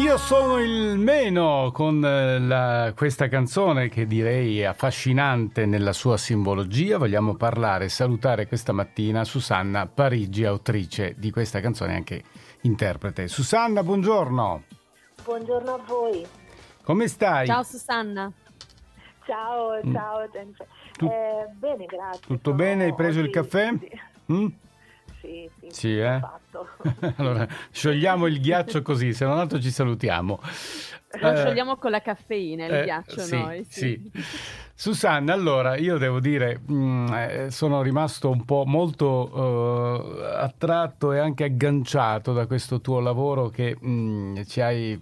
Io sono il meno con eh, la, questa canzone che direi affascinante nella sua simbologia. Vogliamo parlare e salutare questa mattina Susanna Parigi, autrice di questa canzone e anche interprete. Susanna, buongiorno. Buongiorno a voi. Come stai? Ciao Susanna. Ciao, Mm. ciao. Tu- Eh, bene, grazie. Tutto Sono bene? Hai preso il oggi- caffè? Sì, Mm? Sì, sì, Sì, eh? allora, sciogliamo il ghiaccio così, se non altro ci salutiamo. Lo Eh, sciogliamo con la caffeina, il Eh, ghiaccio sì, noi. sì. Susanna, allora io devo dire, mh, eh, sono rimasto un po' molto eh, attratto e anche agganciato da questo tuo lavoro che mh, ci hai,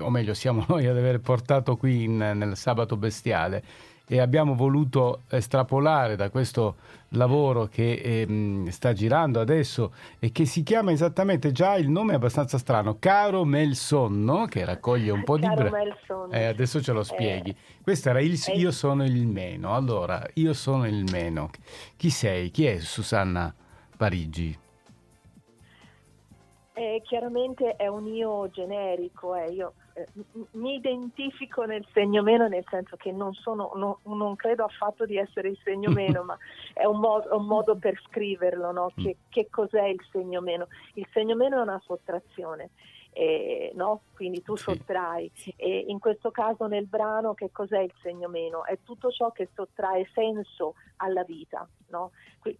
o meglio, siamo noi ad aver portato qui in- nel sabato bestiale e abbiamo voluto estrapolare da questo lavoro che ehm, sta girando adesso e che si chiama esattamente già il nome è abbastanza strano, Caro Mel Sonno, che raccoglie un po' di Caro bra- Melson. eh, adesso ce lo spieghi. Questo era il eh. Io sono il meno. Allora, io sono il meno. Chi sei? Chi è Susanna Parigi? Eh, chiaramente è un io generico, eh, io eh, mi identifico nel segno meno nel senso che non, sono, no- non credo affatto di essere il segno meno, ma è un, mo- un modo per scriverlo, no? che, che cos'è il segno meno? Il segno meno è una sottrazione. Eh, no? Quindi tu Sì. sottrai e in questo caso nel brano che cos'è il segno meno? È tutto ciò che sottrae senso alla vita, no?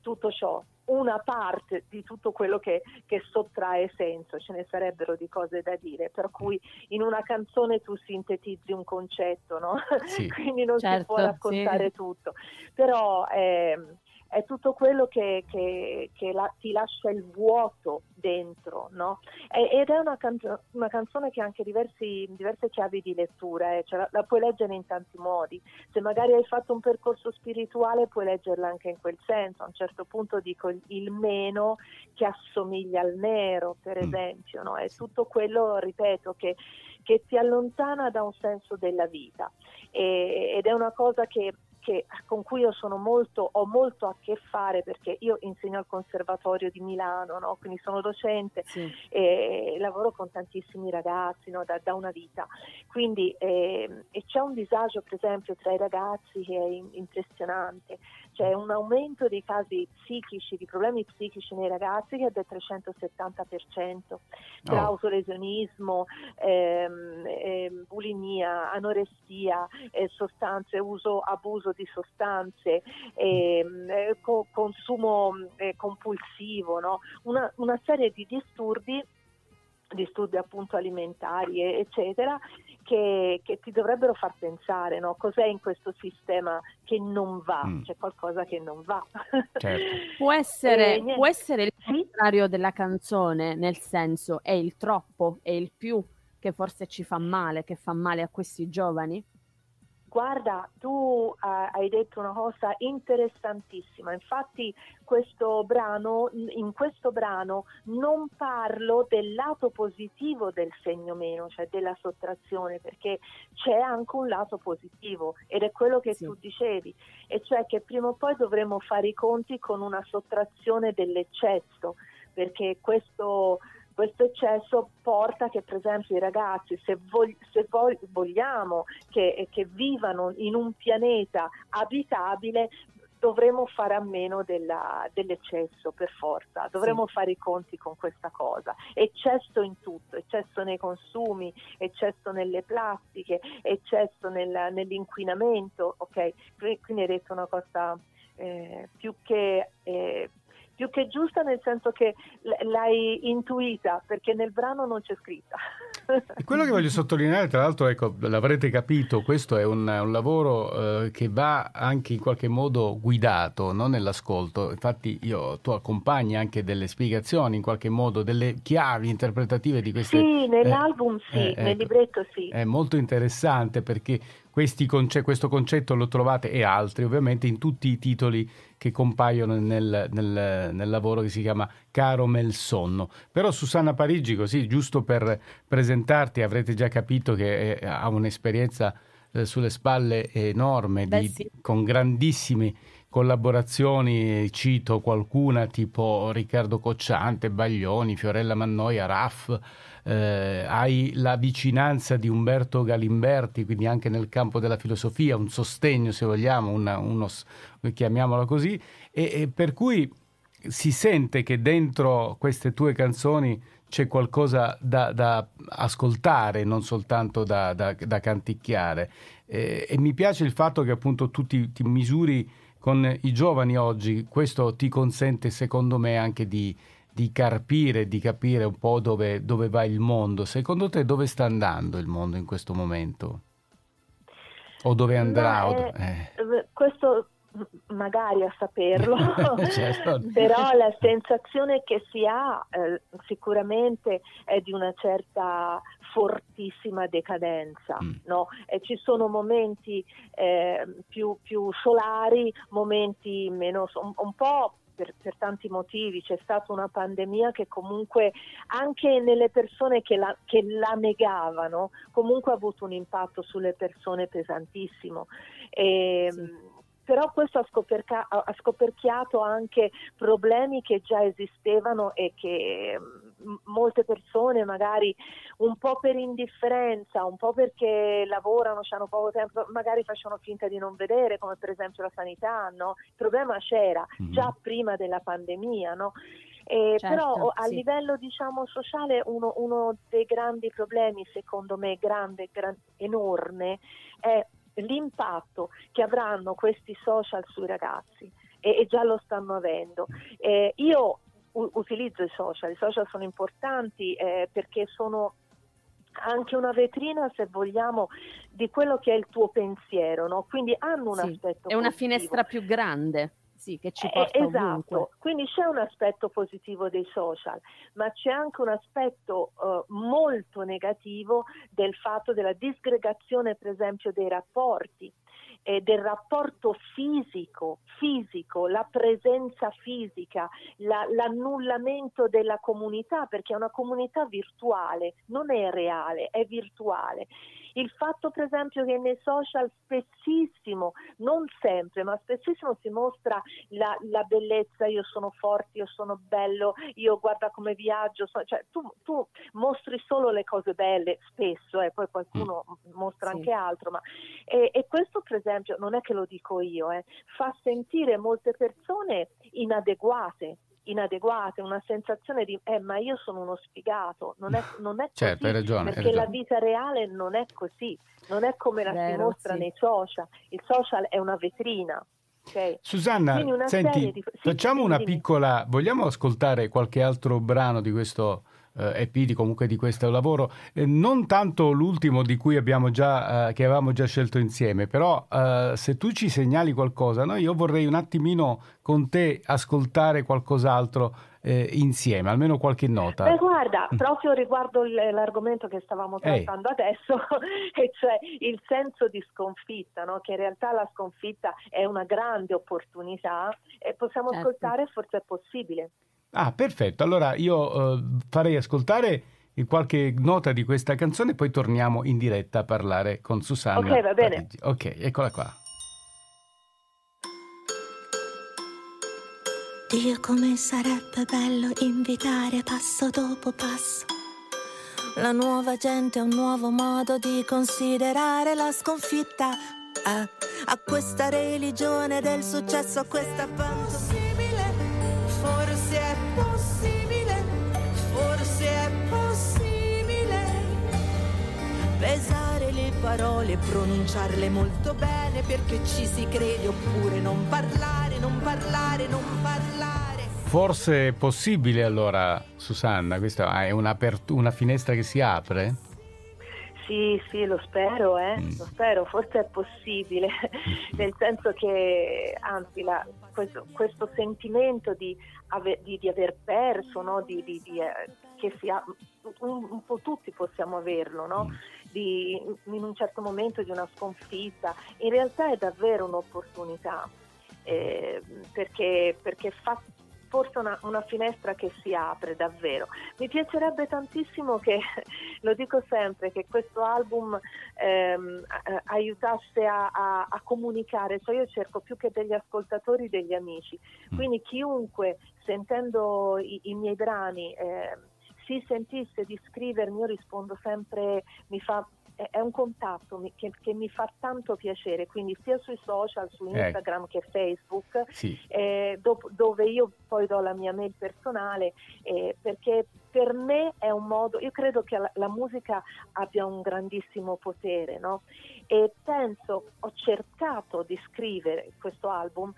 Tutto ciò, una parte di tutto quello che, che sottrae senso, ce ne sarebbero di cose da dire, per cui in una canzone tu sintetizzi un concetto, no? Sì. quindi non si Certo, può raccontare sì. tutto, però ehm, è tutto quello che, che- che la- ti lascia il vuoto dentro, no? Ed è una, canzo- una canzone che ha anche diversi- diverse chiavi di lettura, eh, cioè la, la puoi leggere in tanti modi, se magari hai fatto un percorso spirituale puoi leggerla anche in quel senso, a un certo punto dico il, il meno che assomiglia al nero, per Mm. esempio, no? è tutto quello, ripeto, che, che ti allontana da un senso della vita E- ed è una cosa che, che- con cui io sono molto, ho molto a che fare perché io insegno al Conservatorio di Milano, no? quindi sono docente Sì. e lavoro con tantissimi ragazzi no, da, da una vita. Quindi ehm, e c'è un disagio, per esempio, tra i ragazzi che è in- impressionante. C'è un aumento dei casi psichici, di problemi psichici nei ragazzi che è del 370%, tra Oh. autolesionismo, ehm, ehm, bulimia, anoressia, eh, sostanze, uso, abuso di sostanze, ehm, eh, co- consumo eh, compulsivo, no? una, una serie di disturbi disturbi appunto alimentari eccetera che, che ti dovrebbero far pensare no? cos'è in questo sistema che non va Mm. c'è qualcosa che non va Certo. Può essere, Eh, può essere il Sì? contrario della canzone, nel senso è il troppo, è il più che forse ci fa male, che fa male a questi giovani? Guarda, tu eh, hai detto una cosa interessantissima, infatti questo brano, in questo brano non parlo del lato positivo del segno meno, cioè della sottrazione, perché c'è anche un lato positivo ed è quello che Sì. tu dicevi, e cioè che prima o poi dovremo fare i conti con una sottrazione dell'eccesso, perché questo questo eccesso porta che per esempio i ragazzi se, vog- se vog- vogliamo che, che vivano in un pianeta abitabile dovremo fare a meno della- dell'eccesso per forza, dovremo fare i conti con questa cosa. Eccesso in tutto, eccesso nei consumi, eccesso nelle plastiche, eccesso nel- nell'inquinamento, ok? Qui- Quindi hai detto una cosa eh, più che... eh, che giusta nel senso che l- l'hai intuita perché nel brano non c'è scritta. E quello che voglio sottolineare, tra l'altro, ecco, l'avrete capito, questo è un, un lavoro eh, che va anche in qualche modo guidato no? nell'ascolto. Infatti, io, tu accompagni anche delle spiegazioni, in qualche modo, delle chiavi interpretative di queste. sì, nell'album sì, eh, nel ecco. libretto sì. È molto interessante perché conce- questo concetto lo trovate e altri ovviamente in tutti i titoli che compaiono nel, nel- nel lavoro che si chiama Caro Mel Sonno. Però Susanna Parigi, così giusto per presentarti, avrete già capito che eh, ha un'esperienza eh, sulle spalle enorme, Beh, di- sì. con grandissimi collaborazioni, cito qualcuna tipo Riccardo Cocciante, Baglioni, Fiorella Mannoia, Raff, eh, hai la vicinanza di Umberto Galimberti, quindi anche nel campo della filosofia, un sostegno se vogliamo, una, uno, chiamiamolo così, e, e per cui si sente che dentro queste tue canzoni c'è qualcosa da, da ascoltare, non soltanto da, da, da canticchiare. Eh, e mi piace il fatto che appunto tu ti, ti, misuri con i giovani oggi, questo ti consente secondo me anche di, di carpire, di capire un po' dove, dove, va il mondo. Secondo te dove sta andando il mondo in questo momento? O dove andrà? No, eh, eh. Questo magari a saperlo, certo. però la sensazione che si ha eh, sicuramente è di una certa fortissima decadenza. Mm. No? E ci sono momenti eh, più, più, solari, momenti meno, un, un po' per, per, tanti motivi, c'è stata una pandemia che comunque anche nelle persone che la, che la negavano, comunque ha avuto un impatto sulle persone pesantissimo. E, sì però questo ha, scoperca- ha, scoperchiato anche problemi che già esistevano e che molte persone magari un po' per indifferenza, un po' perché lavorano, hanno poco tempo, magari facevano finta di non vedere, come per esempio la sanità, no? Il problema c'era mm-hmm. già prima della pandemia, no? Eh, certo, però a sì. livello diciamo, sociale uno, uno, dei grandi problemi, secondo me, grande, gran, enorme, è l'impatto che avranno questi social sui ragazzi e, e già lo stanno avendo. Eh, io u- utilizzo i social, i social sono importanti eh, perché sono anche una vetrina, se vogliamo, di quello che è il tuo pensiero, no? quindi hanno un sì, aspetto. È una positivo. finestra più grande sì, che ci eh, porta eh, esatto. Ovunque. Quindi c'è un aspetto positivo dei social, ma c'è anche un aspetto uh, molto negativo del fatto della disgregazione, per esempio, dei rapporti eh, del rapporto fisico, fisico, la presenza fisica, la, l'annullamento della comunità, perché è una comunità virtuale, non è reale, è virtuale. Il fatto per esempio che nei social spessissimo, non sempre, ma spessissimo si mostra la, la bellezza, io sono forte, io sono bello, io guarda come viaggio, so, cioè tu, tu, mostri solo le cose belle spesso, e eh, poi qualcuno mm. mostra sì. anche altro, ma, e, e, questo per esempio non è che lo dico io, eh, fa sentire molte persone inadeguate inadeguate, una sensazione di eh ma io sono uno sfigato, non è, non è certo, così, hai ragione, perché hai ragione. la vita reale non è così, non è come la Vero, si mostra sì. nei social, il social è una vetrina. Okay. Susanna, senti, di... sì, facciamo una piccola, vogliamo ascoltare qualche altro brano di questo eh, EP di, comunque di questo lavoro, eh, non tanto l'ultimo di cui abbiamo già, eh, che avevamo già scelto insieme, però eh, se tu ci segnali qualcosa, no? io vorrei un attimino con te ascoltare qualcos'altro eh, insieme, almeno qualche nota. Beh, guarda, mm. proprio riguardo l'argomento che stavamo trattando Ehi. adesso, e cioè il senso di sconfitta, no? che in realtà la sconfitta è una grande opportunità e possiamo certo. ascoltare, forse è possibile. Ah, perfetto. Allora io uh, farei ascoltare qualche nota di questa canzone e poi torniamo in diretta a parlare con Susanna. Ok, va bene. Parigi. Ok, eccola qua. Dio come sarebbe bello invitare passo dopo passo. La nuova gente ha un nuovo modo di considerare la sconfitta. A, a questa religione del successo, a questa banda. Forse è possibile, forse è possibile pesare le parole e pronunciarle molto bene perché ci si crede oppure non parlare, non parlare, non parlare. Forse è possibile allora, Susanna, questa è una, una finestra che si apre? Sì, sì, lo spero, eh? mm. lo spero, forse è possibile, nel senso che anzi la, questo, questo, sentimento di, ave, di, di, aver perso, no? di, eh, che ha, un, un, po' tutti possiamo averlo, no? mm. in un certo momento di una sconfitta, in realtà è davvero un'opportunità, eh, perché, perché fa forse una, una, finestra che si apre davvero. Mi piacerebbe tantissimo che, lo dico sempre, che questo album ehm, aiutasse a, a, a, comunicare, cioè io cerco più che degli ascoltatori degli amici, mm. quindi chiunque sentendo i, i miei brani eh, si sentisse di scrivermi, io rispondo sempre, mi fa è un contatto che, che, mi fa tanto piacere, quindi sia sui social, su ecco. Instagram eh. che Facebook, sì. eh, do, dove io poi do la mia mail personale, eh, perché per me è un modo, io credo che la, la musica abbia un grandissimo potere, no? E penso, ho cercato di scrivere questo album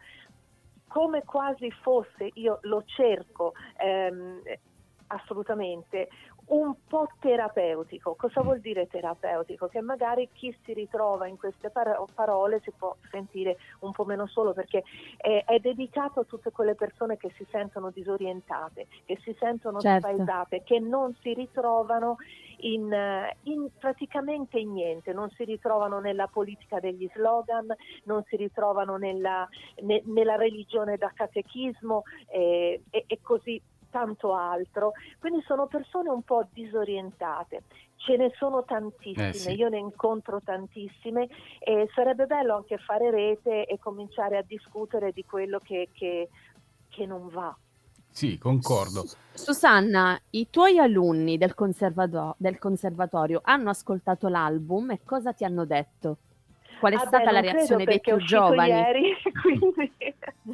come quasi fosse, io lo cerco ehm, assolutamente, un po' terapeutico. Cosa vuol dire terapeutico? Che magari chi si ritrova in queste par- parole si può sentire un po' meno solo perché è, è, dedicato a tutte quelle persone che si sentono disorientate, che si sentono certo. spaesate, che non si ritrovano in, in, praticamente in niente, non si ritrovano nella politica degli slogan, non si ritrovano nella, ne, nella religione da catechismo eh, e, e così tanto altro, quindi sono persone un po' disorientate. Ce ne sono tantissime, eh sì. io ne incontro tantissime e sarebbe bello anche fare rete e cominciare a discutere di quello che, che, che non va. Sì, concordo. Susanna, i tuoi alunni del, conservato- del conservatorio hanno ascoltato l'album e cosa ti hanno detto? Qual è ah stata beh, la reazione dei più giovani? Ieri, quindi...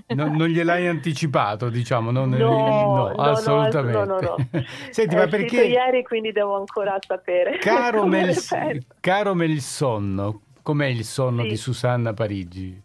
non, non, gliel'hai anticipato, diciamo? Non, no, no, no, assolutamente. No, no, Senti, ma perché... ieri, quindi devo ancora sapere. Caro, Mel... Caro Melsonno, com'è il sonno sì. di Susanna Parigi?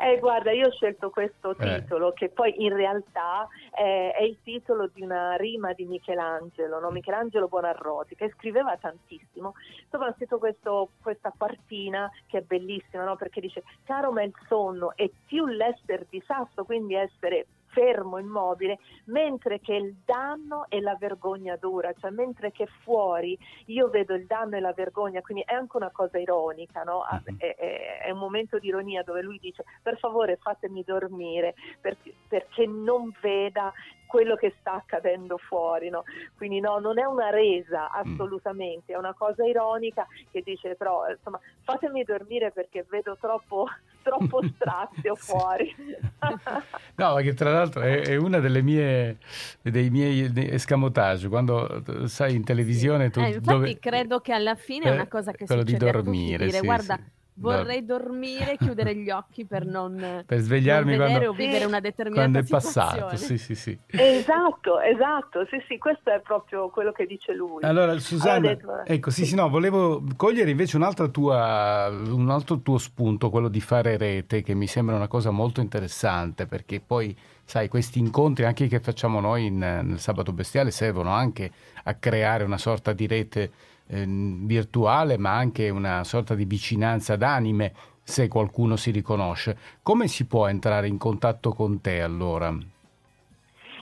Eh, guarda, io ho scelto questo eh. titolo, eh. che poi in realtà è, è, il titolo di una rima di Michelangelo, no? Michelangelo Buonarroti, che scriveva tantissimo. Insomma, ha scritto questo, questa quartina che è bellissima, no? perché dice, caro ma il sonno è più l'essere di sasso, quindi essere fermo, immobile, mentre che il danno e la vergogna dura, cioè mentre che fuori io vedo il danno e la vergogna, quindi è anche una cosa ironica, no? Mhm. è, è, è, un momento di ironia dove lui dice per favore fatemi dormire perché, perché non veda quello che sta accadendo fuori, no? quindi no, non è una resa mm. assolutamente, è una cosa ironica che dice però insomma fatemi dormire perché vedo troppo, troppo strazio fuori. no, perché tra l'altro è, è una delle mie, dei miei escamotage, quando sai in televisione tu... Eh, infatti dove... credo che alla fine è una eh, cosa che succede di dormire, a tutti, dire sì, guarda... Sì vorrei dormire, chiudere gli occhi per non, per svegliarmi non quando, o vivere una determinata quando è passato. Sì, sì, sì. Esatto, esatto, sì, sì, questo è proprio quello che dice lui. Allora, Susanna, detto, ecco, sì, sì, no, volevo cogliere invece un'altra tua, un altro tuo spunto, quello di fare rete, che mi sembra una cosa molto interessante, perché poi sai, questi incontri anche che facciamo noi in, nel sabato bestiale servono anche a creare una sorta di rete eh, virtuale, ma anche una sorta di vicinanza d'anime se qualcuno si riconosce. Come si può entrare in contatto con te allora?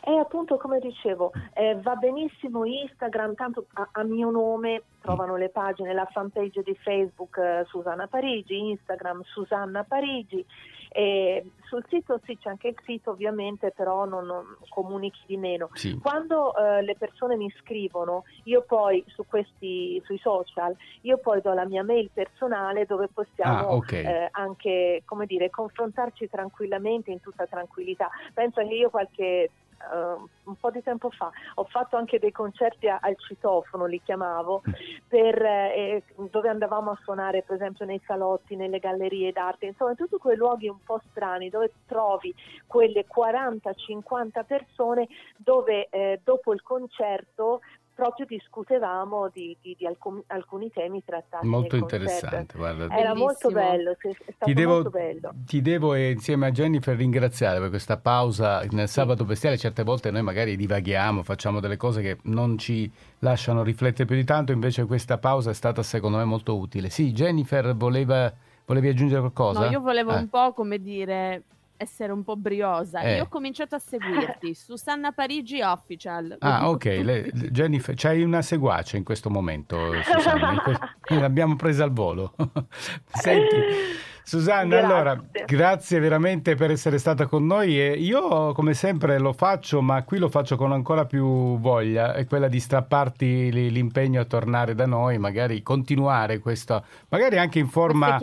E appunto, come dicevo, eh, va benissimo Instagram, tanto a, a, mio nome trovano le pagine, la fanpage di Facebook eh, Susanna Parigi, Instagram Susanna Parigi e sul sito sì c'è anche il sito ovviamente però non, non comunichi di meno. Sì. Quando eh, le persone mi scrivono io poi su questi sui social io poi do la mia mail personale dove possiamo ah, okay. eh, anche come dire confrontarci tranquillamente in tutta tranquillità. Penso che io qualche Uh, un po' di tempo fa ho fatto anche dei concerti a, al citofono, li chiamavo, per, eh, dove andavamo a suonare per esempio nei salotti, nelle gallerie d'arte, insomma in tutti quei luoghi un po' strani dove trovi quelle 40-50 persone dove eh, dopo il concerto proprio discutevamo di, di, di alcun, alcuni temi trattati. Molto interessante, guarda. Era molto bello, è stato ti devo, molto bello. Ti devo eh, insieme a Jennifer ringraziare per questa pausa nel sabato bestiale. Certe volte noi magari divaghiamo, facciamo delle cose che non ci lasciano riflettere più di tanto, invece questa pausa è stata secondo me molto utile. Sì, Jennifer voleva, volevi aggiungere qualcosa? No, io volevo eh. un po' come dire essere un po' briosa. Eh. Io ho cominciato a seguirti su Sanna Parigi Official. Ah, ok. Le, Jennifer, c'hai una seguace in questo momento, Susanna. L'abbiamo presa al volo. Senti, Susanna, grazie. allora, grazie veramente per essere stata con noi e io come sempre lo faccio, ma qui lo faccio con ancora più voglia, è quella di strapparti l'impegno a tornare da noi, magari continuare questo, magari anche in forma,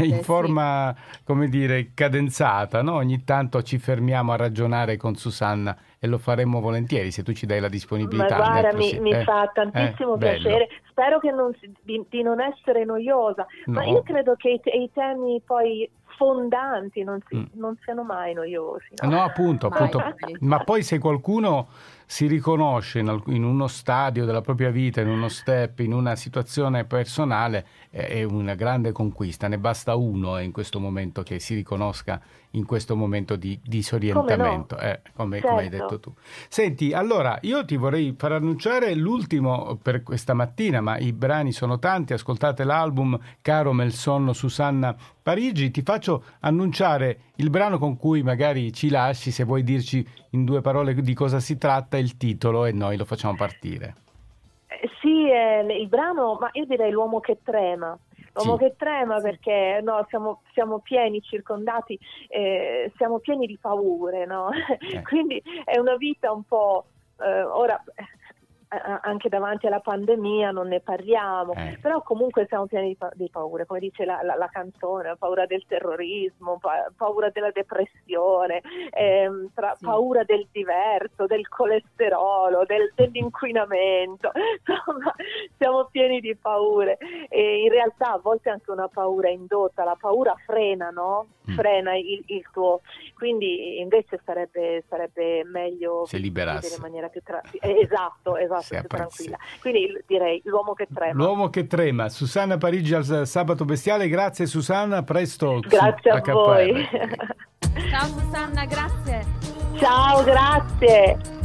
in forma sì. come dire, cadenzata, no? ogni tanto ci fermiamo a ragionare con Susanna e lo faremo volentieri se tu ci dai la disponibilità. Ma guarda, mi, mi eh, fa tantissimo eh, piacere. Spero non, di, di, non essere noiosa, no. ma io credo che i, i temi poi fondanti non, si, mm. non, siano mai noiosi. No, no appunto, appunto. ma poi se qualcuno si riconosce in, in, uno stadio della propria vita, in uno step, in una situazione personale, è una grande conquista. Ne basta uno in questo momento che si riconosca in questo momento di disorientamento, come, no? eh, come, certo. come, hai certo. detto tu. Senti, allora io ti vorrei far annunciare l'ultimo per questa mattina, ma i brani sono tanti, ascoltate l'album Caro Melsonno Susanna Parigi, ti faccio annunciare il brano con cui magari ci lasci, se vuoi dirci in due parole di cosa si tratta, il titolo e noi lo facciamo partire. Eh, sì, eh, il brano, ma io direi L'uomo che trema. L'uomo sì. che trema perché no, siamo, siamo, pieni, circondati, eh, siamo pieni di paure, no? Eh. Quindi è una vita un po'... Eh, ora anche davanti alla pandemia non ne parliamo, eh. però comunque siamo pieni di, pa- di paure, come dice la, la, la, canzone, paura del terrorismo, pa- paura della depressione, ehm, tra- sì. paura del diverso, del colesterolo, del, dell'inquinamento, insomma siamo pieni di paure e in realtà a volte anche una paura indotta, la paura frena, no? Mm. Frena il, il, tuo, quindi invece sarebbe, sarebbe meglio se liberasse in maniera più tra- esatto, esatto più tranquilla. Quindi direi l'uomo che trema. L'uomo che trema. Susanna Parigi al Sabato Bestiale, grazie Susanna, presto. Grazie a, a voi. Ciao Susanna, grazie. Ciao, grazie.